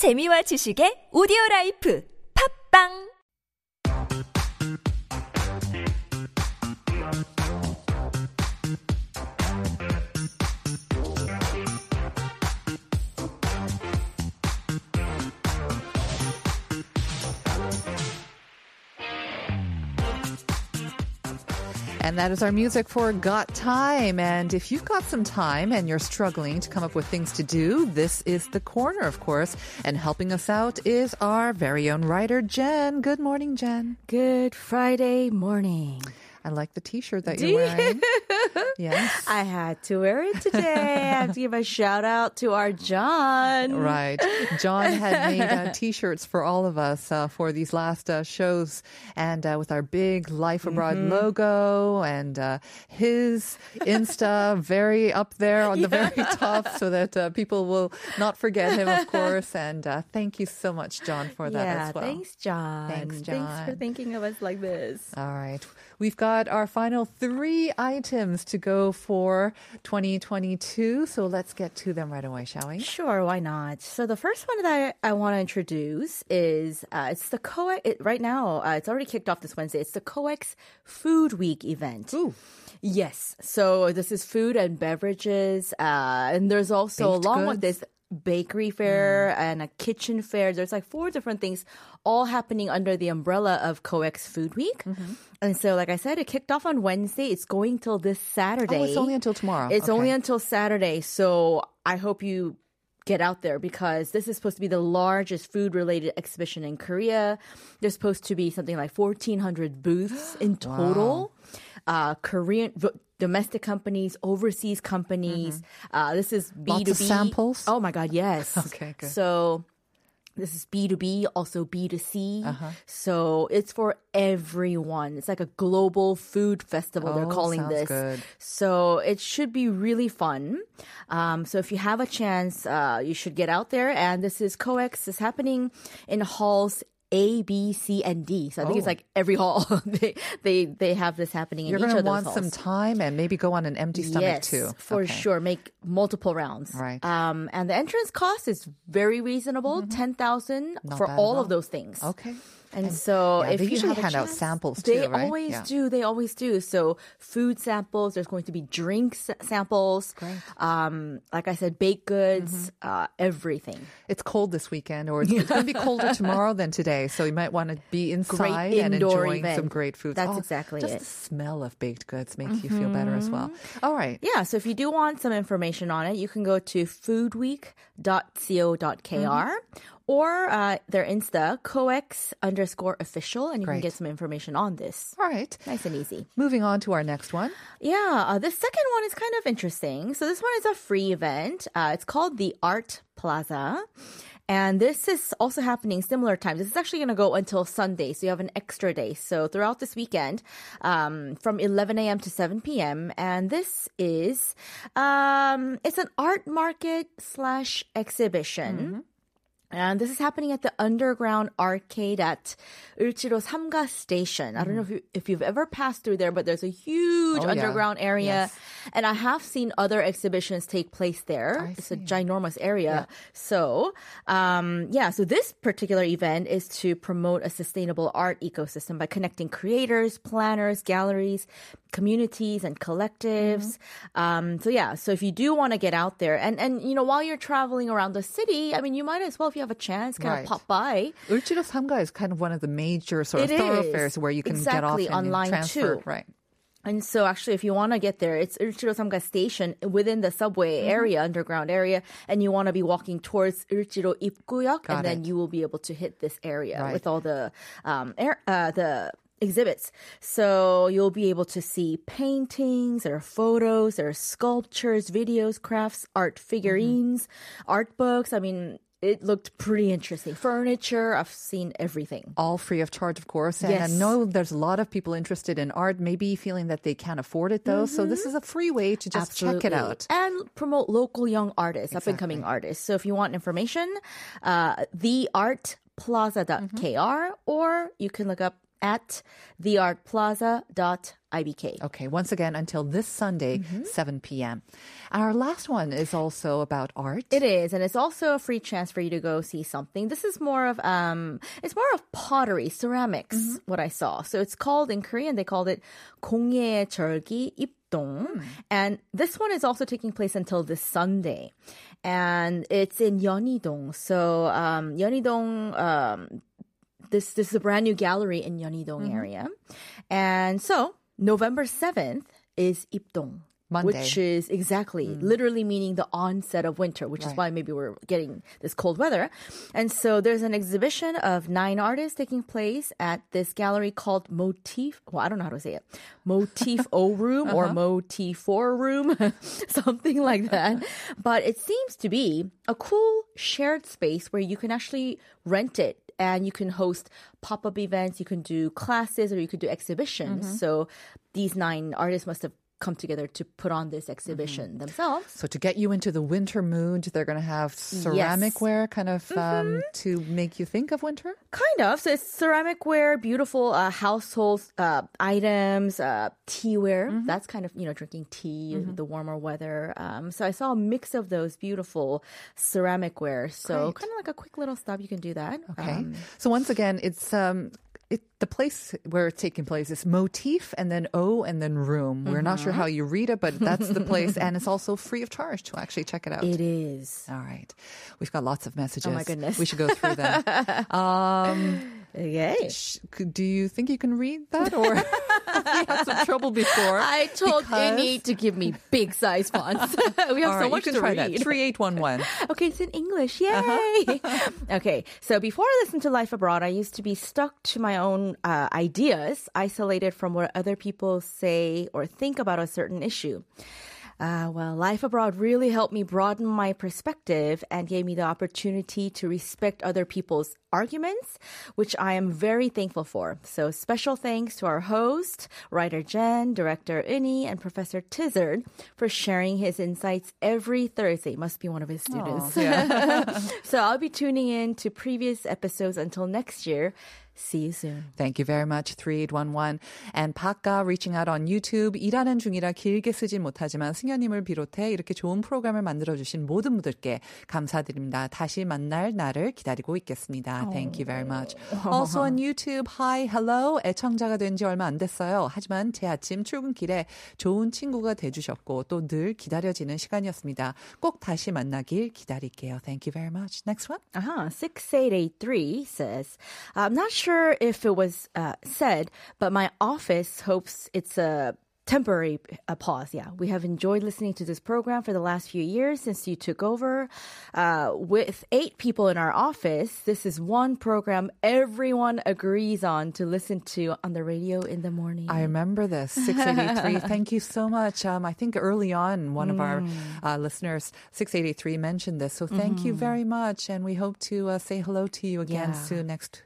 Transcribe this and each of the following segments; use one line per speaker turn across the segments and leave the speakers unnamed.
재미와 지식의 오디오 라이프. 팝빵
And that is our music for Got Time. And if you've got some time and you're struggling to come up with things to do, this is the corner, of course. And helping us out is our very own writer, Jen. Good morning, Jen.
Good Friday morning.
I like the t-shirt that
Do
you're
you?
wearing. Yes.
I had to wear it today. I have to give a shout out to our John.
Right. John had made uh, t-shirts for all of us uh, for these last uh, shows and uh, with our big Life Abroad
Mm-hmm.
logo and uh, his Insta very up there on the very top so that uh, people will not forget him, of course. And uh, thank you so much, John, for that
yeah,
as well.
thanks, John.
Thanks,
Thanks for thinking of us like this.
All right. We've got our final three items to go for 2022. So let's get to them right away, shall we?
Sure, why not? So the first one that I, I want to introduce is uh, it's the COEX. It, right now, uh, it's already kicked off this Wednesday. It's the COEX Food Week event.
Ooh.
Yes. So this is food and beverages, uh, and there's also
Baked
along with this bakery fair and a kitchen fair. There's like four different things all happening under the umbrella of COEX Food Week. And so, like I said, it kicked off on Wednesday. It's going till this Saturday.
Oh, it's only until tomorrow.
It's
Okay.
only until Saturday. So I hope you get out there because this is supposed to be the largest food related exhibition in Korea. There's supposed to be something like 1,400 booths in total. Uh, Korean domestic companies, overseas companies. Uh, this is B2B.
Mm-hmm. Lots of samples?
Oh my God, yes.
Okay, good.
So this is B2B, also B2C.
Uh-huh.
So it's for everyone. It's like a global food festival, they're
Oh,
calling this.
good.
So it should be really fun. Um, so if you have a chance, uh, you should get out there. And this is COEX is happening in halls A, B, C, and D. So I think it's
Oh.
like every hall. they, they they have this happening
You're
each
going to want some time and maybe go on an empty stomach
yes,
too.
for
Okay.
sure. Make multiple rounds.
Right.
Um, and the entrance cost is very reasonable, ten thousand
Mm-hmm.
For all
all.
of those things.
Okay.
And, so,
yeah,
if
they
you
usually
have a
hand out
chance-
samples
they
right?
always
Yeah.
do. They always do. So food samples. There's going to be drink samples.
Great.
Um, like I said, baked goods,
Mm-hmm.
uh, everything.
It's cold this weekend, or it's, it's going to be colder tomorrow than today. So you might want to be inside and enjoying some great food.
That's exactly
just
it.
the smell of baked goods makes you feel better as well. All right.
Yeah, so if you do want some information on it, you can go to foodweek.co.kr or uh, their Insta, coex underscore official, and you
Great.
can get some information on this.
All right.
Nice and easy.
Moving on to our next one.
Yeah, uh, the second one is kind of interesting. So this one is a free event. Uh, it's called the Art Plaza. And this is also happening similar times. This is actually going to go until Sunday, so you have an extra day. So throughout this weekend, um, from 11 a.m. to 7 p.m. And this is, um, it's an art market slash exhibition. And this is happening at the underground arcade at Ulchiro Samga Station. I don't know if, you, if you've ever passed through there, but there's a huge
Oh, yeah.
underground area.
Yes.
And I have seen other exhibitions take place there.
I
it's a ginormous area. So, um, yeah, so this particular event is to promote a sustainable art ecosystem by connecting creators, planners, galleries, communities, and collectives.
Mm-hmm.
Um, so yeah, so if you do want to get out there and, and, you know, while you're traveling around the city, I mean, you might as well, if you have a chance, kind
Right.
of pop by.
Ulchiro Samga is kind of one of the major sort of
It is.
thoroughfares where you can get off and,
on
and
line
transfer.
two.
Right.
And so actually, if you want to get there, it's Ulchiro Samga Station within the subway
Mm-hmm.
area, underground area, and you want to be walking towards Ulchiro Ipgu역,
Got
and then you will be able to hit this area
Right.
with all the um, air, uh, the exhibits. So you'll be able to see paintings, there are photos, there are sculptures, videos, crafts, art figurines, art books. I mean, it looked pretty interesting. Furniture, I've seen everything.
All free of charge, of course. And
Yes.
I know there's a lot of people interested in art, maybe feeling that they can't afford it though. So this is a free way to just check it out.
and promote local young artists, up and coming artists. So if you want information, uh, theartplaza.kr or you can look up at theartplaza.ibk.
Okay, once again, until this Sunday,
Mm-hmm.
7 p.m. Our last one is also about art.
It is, and it's also a free chance for you to go see something. This is more of um, it's more of pottery, ceramics.
Mm-hmm.
What I saw, so it's called in Korean they called it 공예 절기 입동,
Hmm.
and this one is also taking place until this Sunday, and it's in Yeonidong. So um, Yeonidong. Um, this this is a brand new gallery in Yeonidong
Mm-hmm.
area, and so November seventh is 입동.
Monday.
Which is exactly literally meaning the onset of winter, which is why maybe we're getting this cold weather. And so there's an exhibition of nine artists taking place at this gallery called Motif. Well, I don't know how to say it. Motif O Room or Motif 4 Room, something like that. But it seems to be a cool shared space where you can actually rent it and you can host pop-up events, you can do classes or you could do exhibitions. Mm-hmm. So these nine artists must have come together to put on this exhibition themselves.
So to get you into the winter mood, they're going to have ceramic
Yes. Mm-hmm.
ware kind of um, to make you think of winter?
Kind of. So it's ceramic ware, beautiful uh, household uh, items, uh, teaware. That's kind of, you know, drinking tea, in the warmer weather. Um, so I saw a mix of those beautiful ceramic ware. So
Great.
kind of like a quick little stop. You can do that.
Okay.
Um,
so once again, it's um, it, the place where it's taking place is motif and then O and then room. We're not
Mm-hmm.
sure how you read it, but that's the place, and it's also free of charge to actually check it out.
it is.
All right, we've got lots of messages.
Oh my goodness.
we should go through them. um, Sh- do you think you can read that, or we had some trouble before?
I told
because-
Innie to give me big size fonts. we have
All
so
right,
much
you can
to
try
read.
that. Three eight one one.
Okay, it's in English. Yay!
Uh-huh.
okay, so before I listened to Life Abroad, I used to be stuck to my own uh, ideas, isolated from what other people say or think about a certain issue. Uh, well, Life Abroad really helped me broaden my perspective and gave me the opportunity to respect other people's arguments, which I am very thankful for. So special thanks to our host, writer Jen, director Uni, and Professor Tizard for sharing his insights every Thursday. Must be one of his students. so I'll be tuning in to previous episodes until next year. See you soon.
Thank you very much, 3811. And 박가 reaching out on YouTube. 일하는 중이라 길게 쓰진 못하지만 승현님을 비롯해 이렇게 좋은 프로그램을 만들어주신 모든 분들께 감사드립니다. 다시 만날 날을 기다리고 있겠습니다. Thank you very much. Also on YouTube, hi, hello. 애청자가 된 지 얼마 안 됐어요. 하지만 제 아침 출근길에 좋은 친구가 돼주셨고 또 늘 기다려지는 시간이었습니다. 꼭 다시 만나길 기다릴게요. Thank you very much. Next one.
Uh-huh. 6883 says, I'm not sure if it was uh, said, but my office hopes it's a temporary uh, pause. Yeah, we have enjoyed listening to this program for the last few years since you took over. Uh, with eight people in our office, this is one program everyone agrees on to listen to on the radio in the morning.
I remember this. 683. Thank you so much. Um, I think early on, one of our uh, listeners, 683, mentioned this. So thank you very much. And we hope to uh, say hello to you again
Yeah.
soon next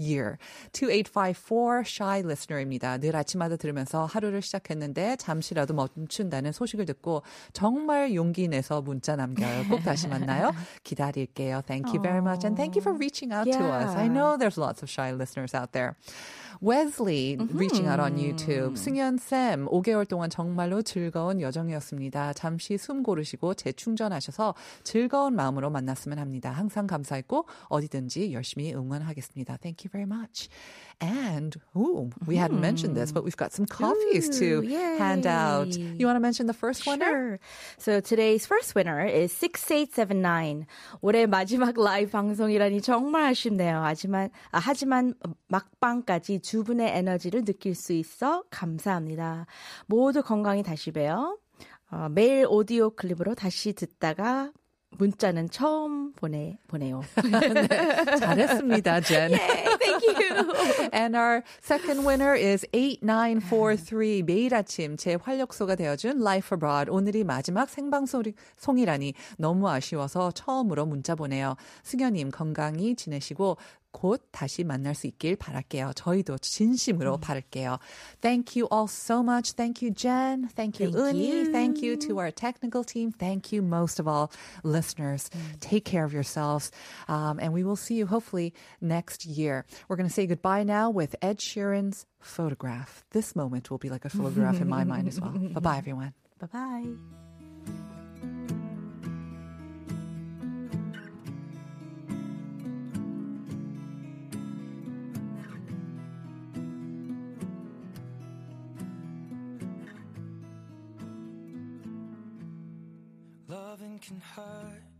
year. 2854 shy listener입니다. 늘 아침마다 들으면서 하루를 시작했는데 잠시라도 멈춘다는 소식을 듣고 정말 용기 내서 문자 남겨요. 꼭 다시 만나요. 기다릴게요. Thank you very much. And thank you for reaching out to us. I
Yeah.
know there's lots of shy listeners out there. Wesley reaching out on YouTube. 승현 쌤, 5개월 동안 정말로 즐거운 여정이었습니다. 잠시 숨 고르시고 재충전하셔서 즐거운 마음으로 만났으면 합니다. 항상 감사했고 어디든지 열심히 응원하겠습니다. Thank you very much. And ooh, we hadn't mentioned this, but we've got some coffees to
Ooh, yay.
hand out. You want to mention the first one?
Sure. So today's first winner is 6879. 올해 마지막 라이브 방송이라니 정말 아쉽네요. 하지만, 아, 하지만 막방까지 두 분의 에너지를 느낄 수 있어 감사합니다. 모두 건강히 다시 봬요. 어, 매일 오디오 클립으로 다시 듣다가 문자는 처음 보내, 보내요.
잘했습니다, Jen.
Thank you.
And our second winner is 8943. 매일 아침 제 활력소가 되어준 Life Abroad. 오늘이 마지막 생방송이라니 너무 아쉬워서 처음으로 문자 보내요. 승현님 건강히 지내시고 곧 다시 만날 수 있길 바랄게요. 저희도 진심으로 바랄게요. Thank you all so much. Thank you, Jen. Thank you,
Thank
Uni.
you.
Thank you to our technical team. Thank you most of all, listeners. Take care of yourselves. Um, and we will see you hopefully next year. We're going to say goodbye now with Ed Sheeran's photograph. This moment will be like a photograph in my mind as well. Bye bye, everyone.
Bye bye.
Can hurt.